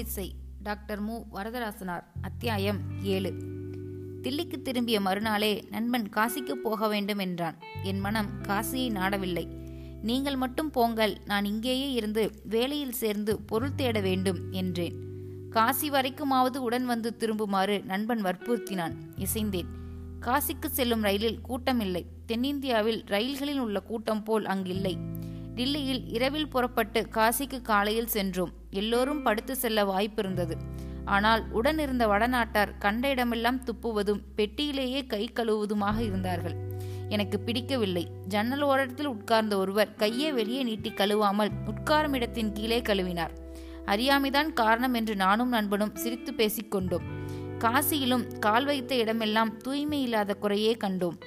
பொன்முடிசை doctor மு. வரதராசனார். அத்தியாயம் ஏழு. தில்லிக்கு திரும்பிய மறுநாளே நண்பன் காசிக்கு போக வேண்டும் என்றான். என் மனம் காசியை நாடவில்லை. நீங்கள் மட்டும் போங்கள். நான் இங்கேயே இருந்து வேலையில் சேர்ந்து பொருள் தேட வேண்டும் என்றேன். காசி வரைக்குமாவது உடன் வந்து திரும்புமாறு நண்பன் வற்புறுத்தினான். இசைந்தேன். காசிக்கு செல்லும் ரயிலில் கூட்டமில்லை. தென்னிந்தியாவில் ரயில்களில் உள்ள கூட்டம் போல் அங்கில்லை. டில்லியில் இரவில் புறப்பட்டு காசிக்கு காலையில் சென்றோம். எல்லோரும் படுத்து செல்ல வாய்ப்பிருந்தது. ஆனால் உடனிருந்த வடநாட்டார் கண்ட இடமெல்லாம் துப்புவதும் பெட்டியிலேயே கை கழுவுவதுமாக இருந்தார்கள். எனக்கு பிடிக்கவில்லை. ஜன்னல் ஓரத்தில் உட்கார்ந்த ஒருவர் கையை வெளியே நீட்டி கழுவாமல் உட்காரும் இடத்தின் கீழே கழுவினார். அறியாமைதான் காரணம் என்று நானும் நண்பனும் சிரித்து பேசிக்கொண்டோம் காசியிலும் கால் வைத்த இடமெல்லாம் தூய்மை இல்லாத குறையே கண்டோம்.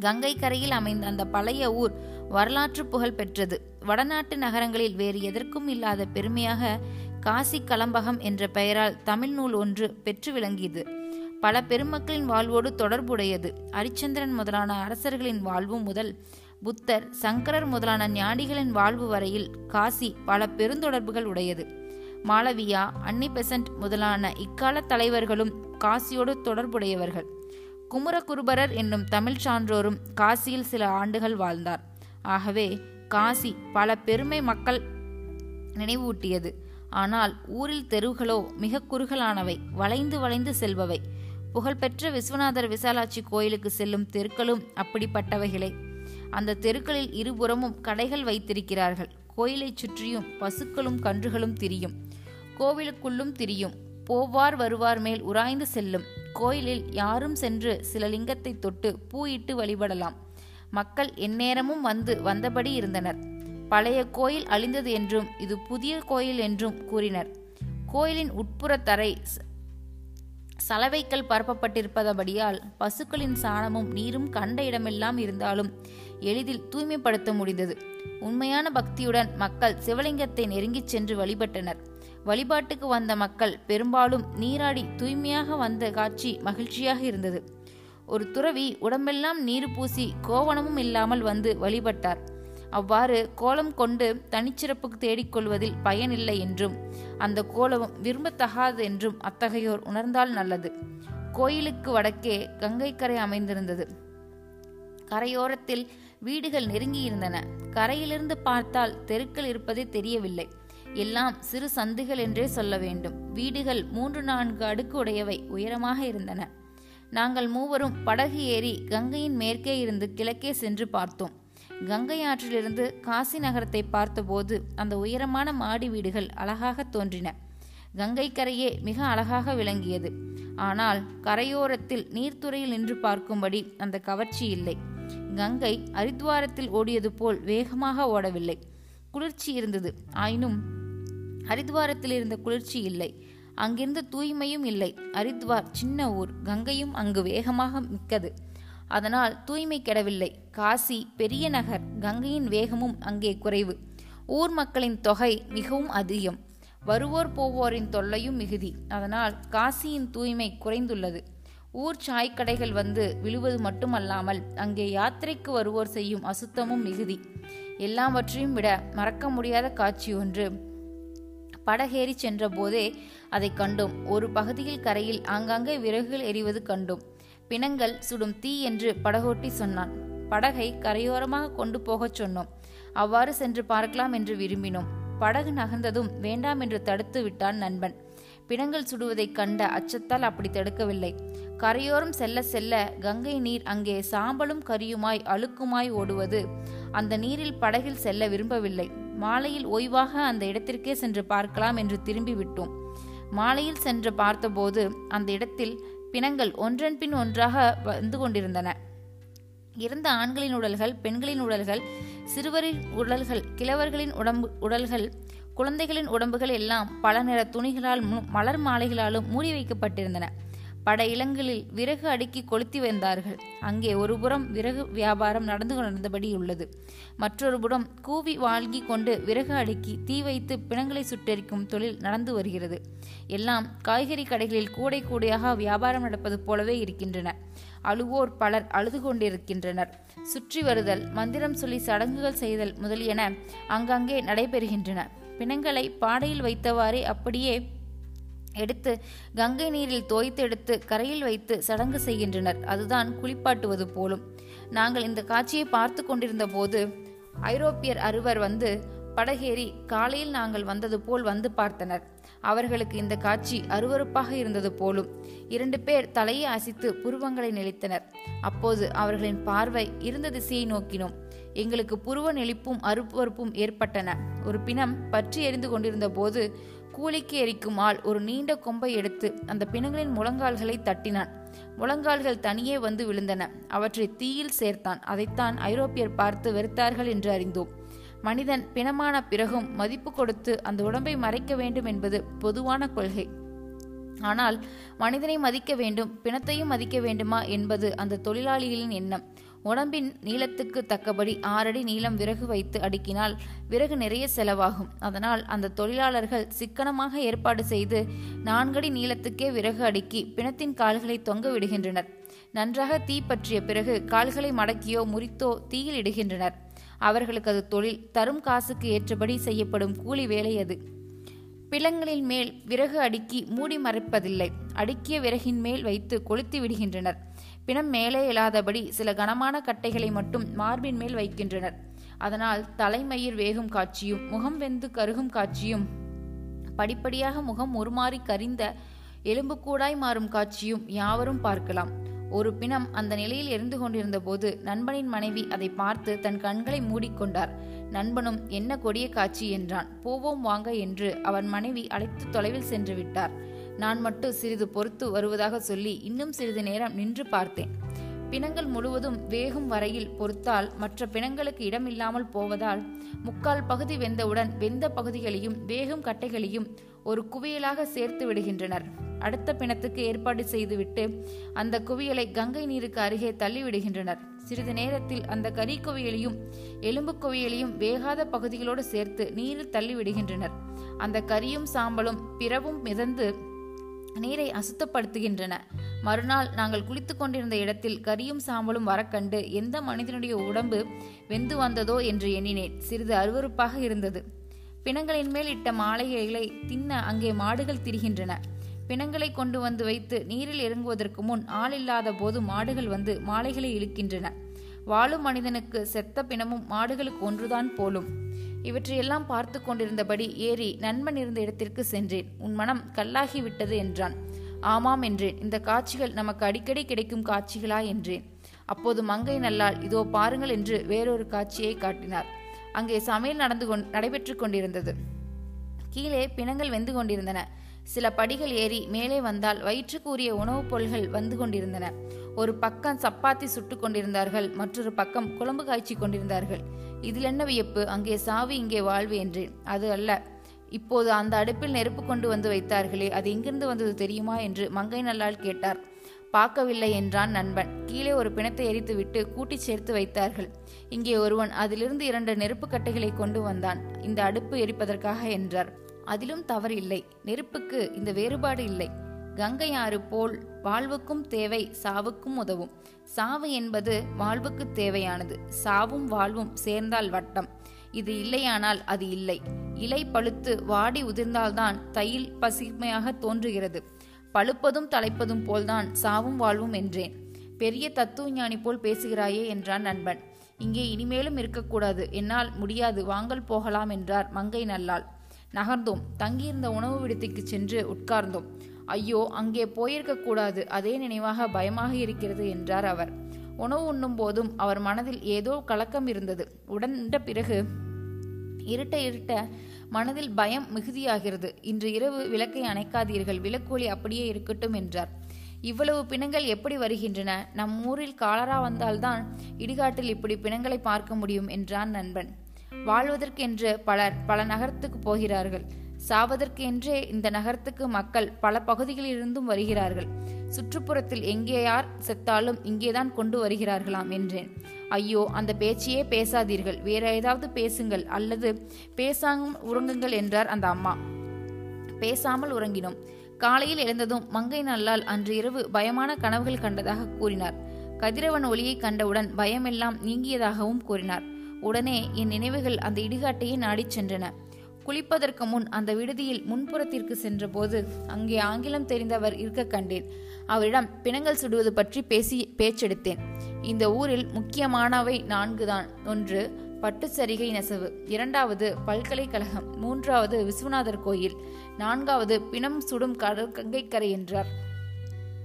கங்கை கரையில் அமைந்த அந்த பழைய ஊர் வரலாற்று புகழ் பெற்றது. வடநாட்டு நகரங்களில் வேறு எதற்கும் இல்லாத பெருமையாக காசி கலம்பகம் என்ற பெயரால் தமிழ் நூல் ஒன்று பெற்று விளங்கியது. பல பெருமக்களின் வாழ்வோடு தொடர்புடையது. அரிச்சந்திரன் முதலான அரசர்களின் வாழ்வு முதல் புத்தர் சங்கரர் முதலான ஞானிகளின் வாழ்வு வரையில் காசி பல பெருந்தொடர்புகள் உடையது. மாளவியா அன்னி பெசன்ட் முதலான இக்கால தலைவர்களும் காசியோடு தொடர்புடையவர்கள். குமரகுருபரர் என்னும் தமிழ் சான்றோரும் காசியில் சில ஆண்டுகள் வாழ்ந்தார். ஆகவே காசி பல பெருமை மக்கள் நினைவூட்டியது. ஆனால் ஊரில் தெருவுகளோ மிக குறுகலானவை வளைந்து வளைந்து செல்பவை. புகழ்பெற்ற விஸ்வநாதர் விசாலாட்சி கோயிலுக்கு செல்லும் தெருக்களும் அப்படிப்பட்டவைகளே. அந்த தெருக்களில் இருபுறமும் கடைகள் வைத்திருக்கிறார்கள். கோயிலைச் சுற்றியும் பசுக்களும் கன்றுகளும் திரியும். கோவிலுக்குள்ளும் திரியும். போவார் வருவார் மேல் உராய்ந்து செல்லும். கோயிலில் யாரும் சென்று சில லிங்கத்தை தொட்டு பூயிட்டு வழிபடலாம். மக்கள் எந்நேரமும் வந்து வந்தபடி இருந்தனர். பழைய கோயில் அழிந்தது என்றும் இது புதிய கோயில் என்றும் கூறினர். கோயிலின் உட்புற தரை சலவைக்கல் பரப்பப்பட்டிருப்பதபடியால் பசுக்களின் சாணமும் நீரும் கண்ட இடமெல்லாம் இருந்தாலும் எளிதில் தூய்மைப்படுத்த முடிந்தது. உண்மையான பக்தியுடன் மக்கள் சிவலிங்கத்தை நெருங்கிச் சென்று வழிபட்டனர். வழிபாட்டுக்கு வந்த மக்கள் பெரும்பாலும் நீராடி தூய்மையாக வந்த காட்சி மகிழ்ச்சியாக இருந்தது. ஒரு துறவி உடம்பெல்லாம் நீர் பூசி கோவணமும் இல்லாமல் வந்து வழிபட்டார். அவ்வாறு கோலம் கொண்டு தனிச்சிறப்புக்கு தேடிக்கொள்வதில் பயனில்லை என்றும் அந்த கோலம் விரும்பத்தகாது என்றும் அத்தகையோர் உணர்ந்தால் நல்லது. கோயிலுக்கு வடக்கே கங்கை கரை அமைந்திருந்தது. கரையோரத்தில் வீடுகள் நெருங்கியிருந்தன. கரையிலிருந்து பார்த்தால் தெருக்கள் இருப்பதே தெரியவில்லை. எல்லாம் சிறு சந்துகள் என்றே சொல்ல வேண்டும். வீடுகள் மூன்று நான்கு அடுக்கு உடையவை உயரமாக இருந்தன. நாங்கள் மூவரும் படகு ஏறி கங்கையின் மேற்கே இருந்து கிழக்கே சென்று பார்த்தோம். கங்கை ஆற்றிலிருந்து காசி நகரத்தை பார்த்தபோது அந்த உயரமான மாடி வீடுகள் அழகாக தோன்றின. கங்கை கரையே மிக அழகாக விளங்கியது. ஆனால் கரையோரத்தில் நீர்த்துறையில் நின்று பார்க்கும்படி அந்த கவர்ச்சி இல்லை. கங்கை ஹரித்வாரத்தில் ஓடியது போல் வேகமாக ஓடவில்லை. குளிர்ச்சி இருந்தது. ஆயினும் ஹரித்வாரத்தில் இருந்த குளிர்ச்சி இல்லை. அங்கிருந்து தூய்மையும் இல்லை. ஹரித்வார் சின்ன ஊர். கங்கையும் அங்கு வேகமாக மிக்கது. அதனால் தூய்மை கெடவில்லை. காசி பெரிய நகர். கங்கையின் வேகமும் அங்கே குறைவு. ஊர் மக்களின் தொகை மிகவும் அதிகம். வருவோர் போவோரின் தொல்லையும் மிகுதி. அதனால் காசியின் தூய்மை குறைந்துள்ளது. ஊர் சாய்க்கடைகள் வந்து விழுவது மட்டுமல்லாமல் அங்கே யாத்திரைக்கு வருவோர் செய்யும் அசுத்தமும் மிகுதி. எல்லாவற்றையும் விட மறக்க முடியாத காட்சி ஒன்று படகேறி சென்றபோதே அதை கண்டோம். ஒரு பகுதியில் கரையில் ஆங்காங்கே விறகுகள் எரிவது கண்டோம். பிணங்கள் சுடும் தீ என்று படகோட்டி சொன்னான். படகை கரையோரமாக கொண்டு போகச் சொன்னோம். அவ்வாறு சென்று பார்க்கலாம் என்று விரும்பினோம். படகு நகர்ந்ததும் வேண்டாம் என்று தடுத்து விட்டான் நண்பன். பிணங்கள் சுடுவதைக் கண்ட அச்சத்தால் அப்படி தடுக்கவில்லை. கரையோரம் செல்ல செல்ல கங்கை நீர் அங்கே சாம்பலும் கரியுமாய் அழுக்குமாய் ஓடுவது அந்த நீரில் படகில் செல்ல விரும்பவில்லை. மாலையில் ஓய்வாக அந்த இடத்திற்கே சென்று பார்க்கலாம் என்று திரும்பி விட்டோம் மாலையில் சென்று பார்த்தபோது அந்த இடத்தில் பிணங்கள் ஒன்றன் பின் ஒன்றாக வந்து கொண்டிருந்தன. இறந்த ஆண்களின் உடல்கள் பெண்களின் உடல்கள் சிறுவரின் உடல்கள் கிழவர்களின் உடம்பு உடல்கள் குழந்தைகளின் உடம்புகள் எல்லாம் பல நிற துணிகளால் மலர் மாலைகளாலும் மூடி வைக்கப்பட்டிருந்தன. பட இளங்களில் விறகு அடுக்கி கொளுத்தி வந்தார்கள். அங்கே ஒருபுறம் விறகு வியாபாரம் நடந்து கொண்டிருந்தபடி உள்ளது. மற்றொரு புறம் கூவி வாழ்கி கொண்டு விறகு அடுக்கி தீ வைத்து பிணங்களை சுட்டெரிக்கும் தொழில் நடந்து வருகிறது. எல்லாம் காய்கறி கடைகளில் கூடை கூடையாக வியாபாரம் நடப்பது போலவே இருக்கின்றன. அழுவோர் பலர் அழுது கொண்டிருக்கின்றனர். சுற்றி வருதல் மந்திரம் சொல்லி சடங்குகள் செய்தல் முதலியன அங்கங்கே நடைபெறுகின்றன. பிணங்களை பாடையில் வைத்தவாறே அப்படியே எடுத்து கங்கை நீரில் தோய்த்தெடுத்து கரையில் வைத்து சடங்கு செய்கின்றனர். அதுதான் குளிப்பாட்டுவது போலும். நாங்கள் இந்த காட்சியை பார்த்து கொண்டிருந்த போது ஐரோப்பியர் அறுவர் வந்து படகேறி காலையில் நாங்கள் வந்தது போல் வந்து பார்த்தனர். அவர்களுக்கு இந்த காட்சி அருவருப்பாக இருந்தது போலும். இரண்டு பேர் தலையை அசைத்து புருவங்களை நெளித்தனர். அப்போது அவர்களின் பார்வை இருந்த திசையை நோக்கினோம். எங்களுக்கு புருவ நெளிப்பும் அருவறுப்பும் ஏற்பட்டன. ஒரு பிணம் பற்றி எரிந்து கொண்டிருந்த போது கூலிக்கு எரிக்கும் ஆள் ஒரு நீண்ட கொம்பை எடுத்து அந்த பிணங்களின் முழங்கால்களை தட்டினான். முழங்கால்கள் தனியே வந்து விழுந்தன. அவற்றை தீயில் சேர்த்தான். அதைத்தான் ஐரோப்பியர் பார்த்து வெறுத்தார்கள் என்று அறிந்தோம். மனிதன் பிணமான பிறகும் மதிப்பு கொடுத்து அந்த உடம்பை மறைக்க வேண்டும் என்பது பொதுவான கொள்கை. ஆனால் மனிதனை மதிக்க வேண்டும் பிணத்தையும் மதிக்க வேண்டுமா என்பது அந்த தொழிலாளிகளின் எண்ணம். உடம்பின் நீளத்துக்கு தக்கபடி ஆறடி நீளம் விறகு வைத்து அடுக்கினால் விறகு நிறைய செலவாகும். அதனால் அந்த தொழிலாளர்கள் சிக்கனமாக ஏற்பாடு செய்து நான்கடி நீளத்துக்கே விறகு அடுக்கி பிணத்தின் கால்களை தொங்க விடுகின்றனர். நன்றாக தீ பற்றிய பிறகு கால்களை மடக்கியோ முறித்தோ தீயில் இடுகின்றனர். அவர்களுக்கு அது தொழில் தரும் காசுக்கு ஏற்றபடி செய்யப்படும் கூலி வேலை அது. பிளங்களின் மேல் விறகு அடுக்கி மூடி மறைப்பதில்லை. அடுக்கிய விறகின் மேல் வைத்து கொளுத்தி விடுகின்றனர். பிணம் மேலே இல்லாதபடி சில கனமான கட்டைகளை மட்டும் மார்பின் மேல் வைக்கின்றனர். அதனால் தலைமயிர் வேகும் காட்சியும் முகம் வெந்து கருகும் காட்சியும் படிப்படியாக முகம் உருமாறி கரிந்த எலும்புக்கூடாய் மாறும் காட்சியும் யாவரும் பார்க்கலாம். ஒரு பிணம் அந்த நிலையில் எரிந்து கொண்டிருந்த போது நண்பனின் மனைவி அதை பார்த்து தன் கண்களை மூடிக்கொண்டார் நண்பனும் என்ன கொடிய காட்சி என்றான். போவோம் வாங்க என்று அவன் மனைவி அழைத்து தொலைவில் சென்று விட்டார். நான் மட்டும் சிறிது பொறுத்து வருவதாக சொல்லி இன்னும் சிறிது நேரம் நின்று பார்த்தேன். பிணங்கள் முழுவதும் வேகும் வரையில் பொறுத்தால் மற்ற பிணங்களுக்கு இடமில்லாமல் போவதால் முக்கால் பகுதி வெந்தவுடன் வெந்த பகுதிகளையும் வேகும் கட்டைகளையும் ஒரு குவியலாக சேர்த்து விடுகின்றனர். அடுத்த பிணத்துக்கு ஏற்பாடு செய்துவிட்டு அந்த குவியலை கங்கை நீருக்கு அருகே தள்ளிவிடுகின்றனர். சிறிது நேரத்தில் அந்த கறி குவியலையும் எலும்பு குவியலையும் வேகாத பகுதிகளோடு சேர்த்து நீரில் தள்ளிவிடுகின்றனர். அந்த கரியும் சாம்பலும் பிறவும் மிதந்து நீரை அசுத்தப்படுத்துகின்றன. மறுநாள் நாங்கள் குளித்து கொண்டிருந்த இடத்தில் கரியும் சாம்பலும் வரக்கண்டு எந்த மனிதனுடைய உடம்பு வெந்து வந்ததோ? என்று எண்ணினேன். சிறிது அருவருப்பாக இருந்தது. பிணங்களின் மேல் இட்ட மாளிகைகளை தின்ன அங்கே மாடுகள் திரிகின்றன. பிணங்களை கொண்டு வந்து வைத்து நீரில் இறங்குவதற்கு முன் ஆள் இல்லாத போது மாடுகள் வந்து மாலைகளை இழுக்கின்றன. வாழும் மனிதனுக்கு செத்த பிணமும் மாடுகளுக்கு ஒன்றுதான் போலும். இவற்றையெல்லாம் பார்த்து கொண்டிருந்தபடி ஏறி நண்பன் இருந்த இடத்திற்கு சென்றேன். உன் மனம் கல்லாகி விட்டது என்றான். ஆமாம் என்றேன். இந்த காட்சிகள் நமக்கு அடிக்கடி கிடைக்கும் காட்சிகளா என்றேன். அப்போது மங்கை நல்லால் இதோ பாருங்கள் என்று வேறொரு காட்சியை காட்டினார். அங்கே சமையல் நடந்து கொண் நடைபெற்று கொண்டிருந்தது. கீழே பிணங்கள் வெந்து கொண்டிருந்தன. சில படிகள் ஏறி மேலே வந்தால் வயிற்றுக்குரிய உணவுப் பொருள்கள் வந்து கொண்டிருந்தன. ஒரு பக்கம் சப்பாத்தி சுட்டு கொண்டிருந்தார்கள் மற்றொரு பக்கம் குழம்பு காய்ச்சி கொண்டிருந்தார்கள். இதில் என்ன வியப்பு? அங்கே சாவி இங்கே வாழ்வு என்றேன். அது அல்ல. இப்போது அந்த அடுப்பில் நெருப்பு கொண்டு வந்து வைத்தார்களே அது எங்கிருந்து வந்தது தெரியுமா? என்று மங்கை நல்லால் கேட்டார். பார்க்கவில்லை என்றான் நண்பன். கீழே ஒரு பிணத்தை எரித்துவிட்டு கூட்டி சேர்த்து வைத்தார்கள். இங்கே ஒருவன் அதிலிருந்து இரண்டு நெருப்பு கட்டைகளை கொண்டு வந்தான். இந்த அடுப்பு எரிப்பதற்காக என்றார். அதிலும் தவறு இல்லை நெருப்புக்கு இந்த வேறுபாடு இல்லை. கங்கை ஆறு போல் வாழ்வுக்கும் தேவை சாவுக்கும் உதவும். சாவு என்பது வாழ்வுக்கு தேவையானது. சாவும் வாழ்வும் சேர்ந்தால் வட்டம். இது இல்லையானால் அது இல்லை. இலை பழுத்து வாடி உதிர்ந்தால்தான் தையில் பசுமையாக தோன்றுகிறது. பழுப்பதும் தலைப்பதும் போல்தான் சாவும் வாழ்வும் என்றேன். பெரிய தத்துவ ஞானி போல் பேசுகிறாயே என்றான் நண்பன். இங்கே இனிமேலும் இருக்கக்கூடாது. என்னால் முடியாது. வாங்கல் போகலாம் என்றார் மங்கை நல்லாள். நகர்ந்தோம். தங்கியிருந்த உணவு விடுதிக்கு சென்று உட்கார்ந்தோம். ஐயோ அங்கே போயிருக்க கூடாது அதே நினைவாக பயமாக இருக்கிறது என்றார் அவர். உணவு உண்ணும் போதும் அவர் மனதில் ஏதோ கலக்கம் இருந்தது. உடன்ட பிறகு இருட்ட இருட்ட மனதில் பயம் மிகுதியாகிறது. இன்று இரவு விளக்கை அணைக்காதீர்கள். விளக்கோலி அப்படியே இருக்கட்டும் என்றார். இவ்வளவு பிணங்கள் எப்படி வருகின்றன? நம் ஊரில் காலரா வந்தால்தான் இடுகாட்டில் இப்படி பிணங்களை பார்க்க முடியும் என்றான் நண்பன். வாழ்வதற்கென்று பலர் பல நகரத்துக்கு போகிறார்கள். சாவதற்கு என்றே இந்த நகரத்துக்கு மக்கள் பல பகுதிகளிலிருந்தும் வருகிறார்கள். சுற்றுப்புறத்தில் எங்கே யார் செத்தாலும் இங்கேதான் கொண்டு வருகிறார்களாம் என்றேன். ஐயோ அந்த பேச்சையே பேசாதீர்கள். வேற ஏதாவது பேசுங்கள் அல்லது பேசாமல் உறங்குங்கள் என்றார் அந்த அம்மா. பேசாமல் உறங்கினோம். காலையில் எழுந்ததும் மங்கை நல்லால் அன்று இரவு பயமான கனவுகள் கண்டதாக கூறினார். கதிரவன் ஒளியை கண்டவுடன் பயமெல்லாம் நீங்கியதாகவும் கூறினார். உடனே என் நினைவுகள் அந்த இடுகாட்டையே நாடிச் சென்றன. குளிப்பதற்கு முன் அந்த விடுதியில் முன்புறத்திற்கு சென்றபோது அங்கே ஆங்கிலம் தெரிந்தவர் இருக்க கண்டேன். அவரிடம் பிணங்கள் சுடுவது பற்றி பேசி பேச்செடுத்தேன். இந்த ஊரில் முக்கியமானவை நான்குதான். ஒன்று பட்டுச்சரிகை நெசவு. இரண்டாவது பல்கலைக்கழகம். மூன்றாவது விஸ்வநாதர் கோயில். நான்காவது பிணம் சுடும் கடல் கங்கைக்கரை என்றார்.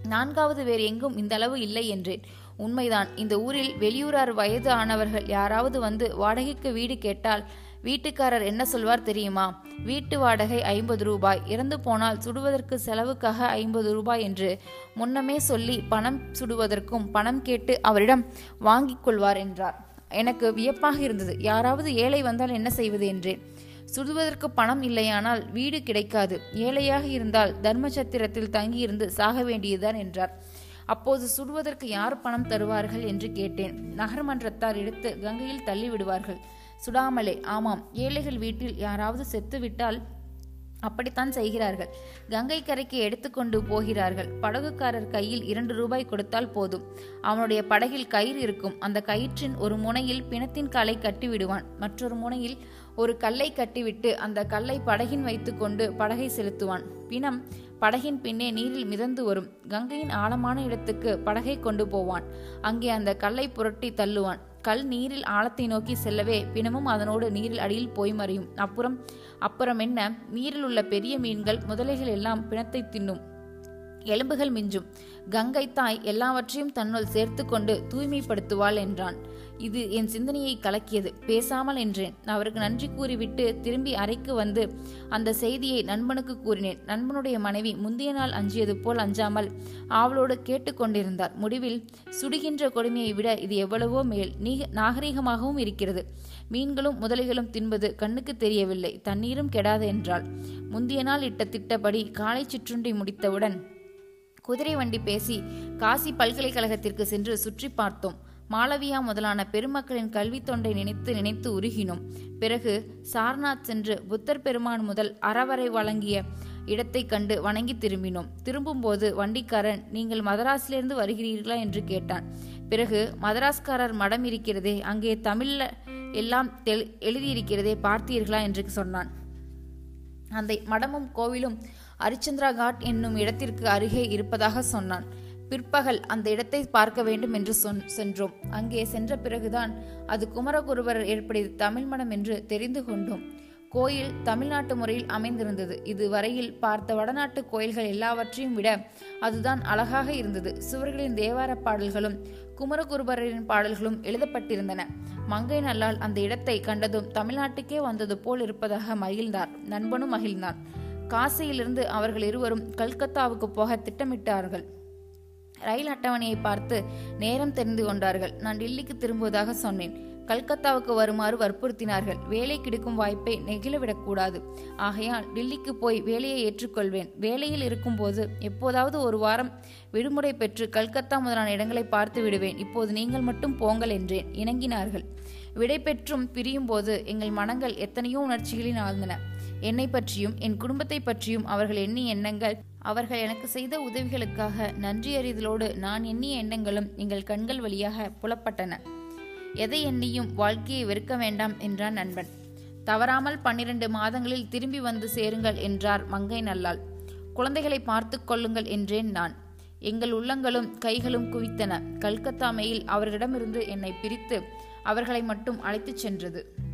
நான்காவது வேறு எங்கும் இந்த அளவு இல்லை என்றேன். உண்மைதான் இந்த ஊரில் வெளியூரார் வயது ஆனவர்கள் யாராவது வந்து வாடகைக்கு வீடு கேட்டால் வீட்டுக்காரர் என்ன சொல்வார் தெரியுமா? வீட்டு வாடகை ஐம்பது ரூபாய் இறந்து போனால் சுடுவதற்கு செலவுக்காக ஐம்பது ரூபாய் என்று முன்னமே சொல்லி பணம் சுடுவதற்கும் பணம் கேட்டு அவரிடம் வாங்கிக் கொள்வார் என்றார். எனக்கு வியப்பாக இருந்தது. யாராவது ஏழை வந்தால் என்ன செய்வது என்றேன் சுடுவதற்கு பணம் இல்லையானால் வீடு கிடைக்காது. ஏழையாக இருந்தால் தர்மசத்திரத்தில் தங்கியிருந்து சாக வேண்டியதுதான் என்றார். அப்போது சுடுவதற்கு யார் பணம் தருவார்கள் என்று கேட்டேன். நகர்மன்றத்தார் எடுத்து கங்கையில் தள்ளி விடுவார்கள் சுடாமலே. ஆமாம் ஏழைகள் வீட்டில் யாராவது செத்துவிட்டால் அப்படித்தான் செய்கிறார்கள். கங்கை கரைக்கு எடுத்துக்கொண்டு போகிறார்கள். படகுக்காரர் கையில் இரண்டு ரூபாய் கொடுத்தால் போதும். அவனுடைய படகில் கயிறு இருக்கும். அந்த கயிற்றின் ஒரு முனையில் பிணத்தின் காலை கட்டிவிடுவான். மற்றொரு முனையில் ஒரு கல்லை கட்டிவிட்டு அந்த கல்லை படகின் வைத்துக்கொண்டு படகை செலுத்துவான். பிணம் படகின் பின்னே நீரில் மிதந்து வரும். கங்கையின் ஆழமான இடத்துக்கு படகை கொண்டு போவான். அங்கே அந்த கல்லை புரட்டி தள்ளுவான். கல் நீரில் ஆழத்தை நோக்கி செல்லவே பிணமும் அதனோடு நீரில் அடியில் போய் மறையும். அப்புறம் அப்புறம் என்ன? நீரில் உள்ள பெரிய மீன்கள் முதலைகள் எல்லாம் பிணத்தை தின்னும். எலும்புகள் மிஞ்சும். கங்கை தாய் எல்லாவற்றையும் தன்னுள் சேர்த்து கொண்டு தூய்மைப்படுத்துவாள் என்றான். இது என் சிந்தனையை கலக்கியது. பேசாமல் என்றேன். அவருக்கு நன்றி கூறிவிட்டு திரும்பி அறைக்கு வந்து அந்த செய்தியை நண்பனுக்கு கூறினேன். நண்பனுடைய மனைவி முந்தைய நாள் அஞ்சியது போல் அஞ்சாமல் ஆவலோடு கேட்டுக்கொண்டிருந்தார் முடிவில் சுடுகின்ற கொடுமையை விட இது எவ்வளவோ மேல் நீ நாகரிகமாகவும் இருக்கிறது. மீன்களும் முதலைகளும் தின்பது கண்ணுக்கு தெரியவில்லை. தண்ணீரும் கெடாது என்றாள். முந்தைய நாள் இட்ட திட்டப்படி காலை சிற்றுண்டி முடித்தவுடன் குதிரை வண்டி பேசி காசி பல்கலைக்கழகத்திற்கு சென்று சுற்றி பார்த்தோம். மாளவியா முதலான பெருமக்களின் கல்வி தொண்டை நினைத்து நினைத்து உருகினோம். பிறகு சார்நாத் சென்று புத்தர் பெருமான் முதல் அறவரை வழங்கிய இடத்தை கண்டு வணங்கி திரும்பினோம். திரும்பும்போது வண்டிக்காரன் நீங்கள் மதராஸிலிருந்து வருகிறீர்களா? என்று கேட்டான். பிறகு மதராஸ்காரர் மடம் இருக்கிறதே அங்கே தமிழ்ல எல்லாம் எழுதியிருக்கிறதே பார்த்தீர்களா? என்று சொன்னான். அந்த மடமும் கோவிலும் அரிச்சந்திரா காட் என்னும் இடத்திற்கு அருகே இருப்பதாக சொன்னான். பிற்பகல் அந்த இடத்தை பார்க்க வேண்டும் என்று சொன் சென்றோம். அங்கே சென்ற பிறகுதான் அது குமரகுருவர் ஏற்படுத்தி தமிழ் மனம் என்று தெரிந்து கொண்டோம். கோயில் தமிழ்நாட்டு முறையில் அமைந்திருந்தது. இது வரையில் பார்த்த வடநாட்டு கோயில்கள் எல்லாவற்றையும் விட அதுதான் அழகாக இருந்தது. சுவர்களின் தேவார பாடல்களும் குமரகுருபரின் பாடல்களும் எழுதப்பட்டிருந்தன. மங்கை நல்லால் அந்த இடத்தை கண்டதும் தமிழ்நாட்டுக்கே வந்தது போல் இருப்பதாக மகிழ்ந்தார். நண்பனும் மகிழ்ந்தான். காசியிலிருந்து அவர்கள் இருவரும் கல்கத்தாவுக்கு போக திட்டமிட்டார்கள். ரயில் அட்டவணையை பார்த்து நேரம் தெரிந்து கொண்டார்கள். நான் டில்லிக்கு திரும்புவதாக சொன்னேன். கல்கத்தாவுக்கு வருமாறு வற்புறுத்தினார்கள். வேலை கிடைக்கும் வாய்ப்பை நெகிழவிடக்கூடாது. ஆகையால் டில்லிக்கு போய் வேலையை ஏற்றுக்கொள்வேன். வேலையில் இருக்கும்போது எப்போதாவது ஒரு வாரம் விடுமுறை பெற்று கல்கத்தா முதலான இடங்களை பார்த்து விடுவேன். இப்போது நீங்கள் மட்டும் போங்கள் என்றேன். இணங்கினார்கள். விடை பெற்றும் பிரியும் போது எங்கள் மனங்கள் எத்தனையோ உணர்ச்சிகளில் ஆழ்ந்தன. என்னை பற்றியும் என் குடும்பத்தை பற்றியும் அவர்கள் எண்ணி எண்ணங்கள் அவர்கள் எனக்கு செய்த உதவிகளுக்காக நன்றியறிதலோடு நான் எண்ணிய எண்ணங்களும் எங்கள் கண்கள் வழியாக புலப்பட்டன. எதை எண்ணியும் வாழ்க்கையை வெறுக்க வேண்டாம் என்றான் நண்பன். தவறாமல் பன்னிரண்டு மாதங்களில் திரும்பி வந்து சேருங்கள் என்றார் மங்கை நல்லாள். குழந்தைகளை பார்த்து கொள்ளுங்கள் என்றேன் நான். எங்கள் உள்ளங்களும் கைகளும் குவித்தன. கல்கத்தா மெயில் அவர்களிடமிருந்து என்னை பிரித்து அவர்களை மட்டும் அழைத்துச் சென்றது.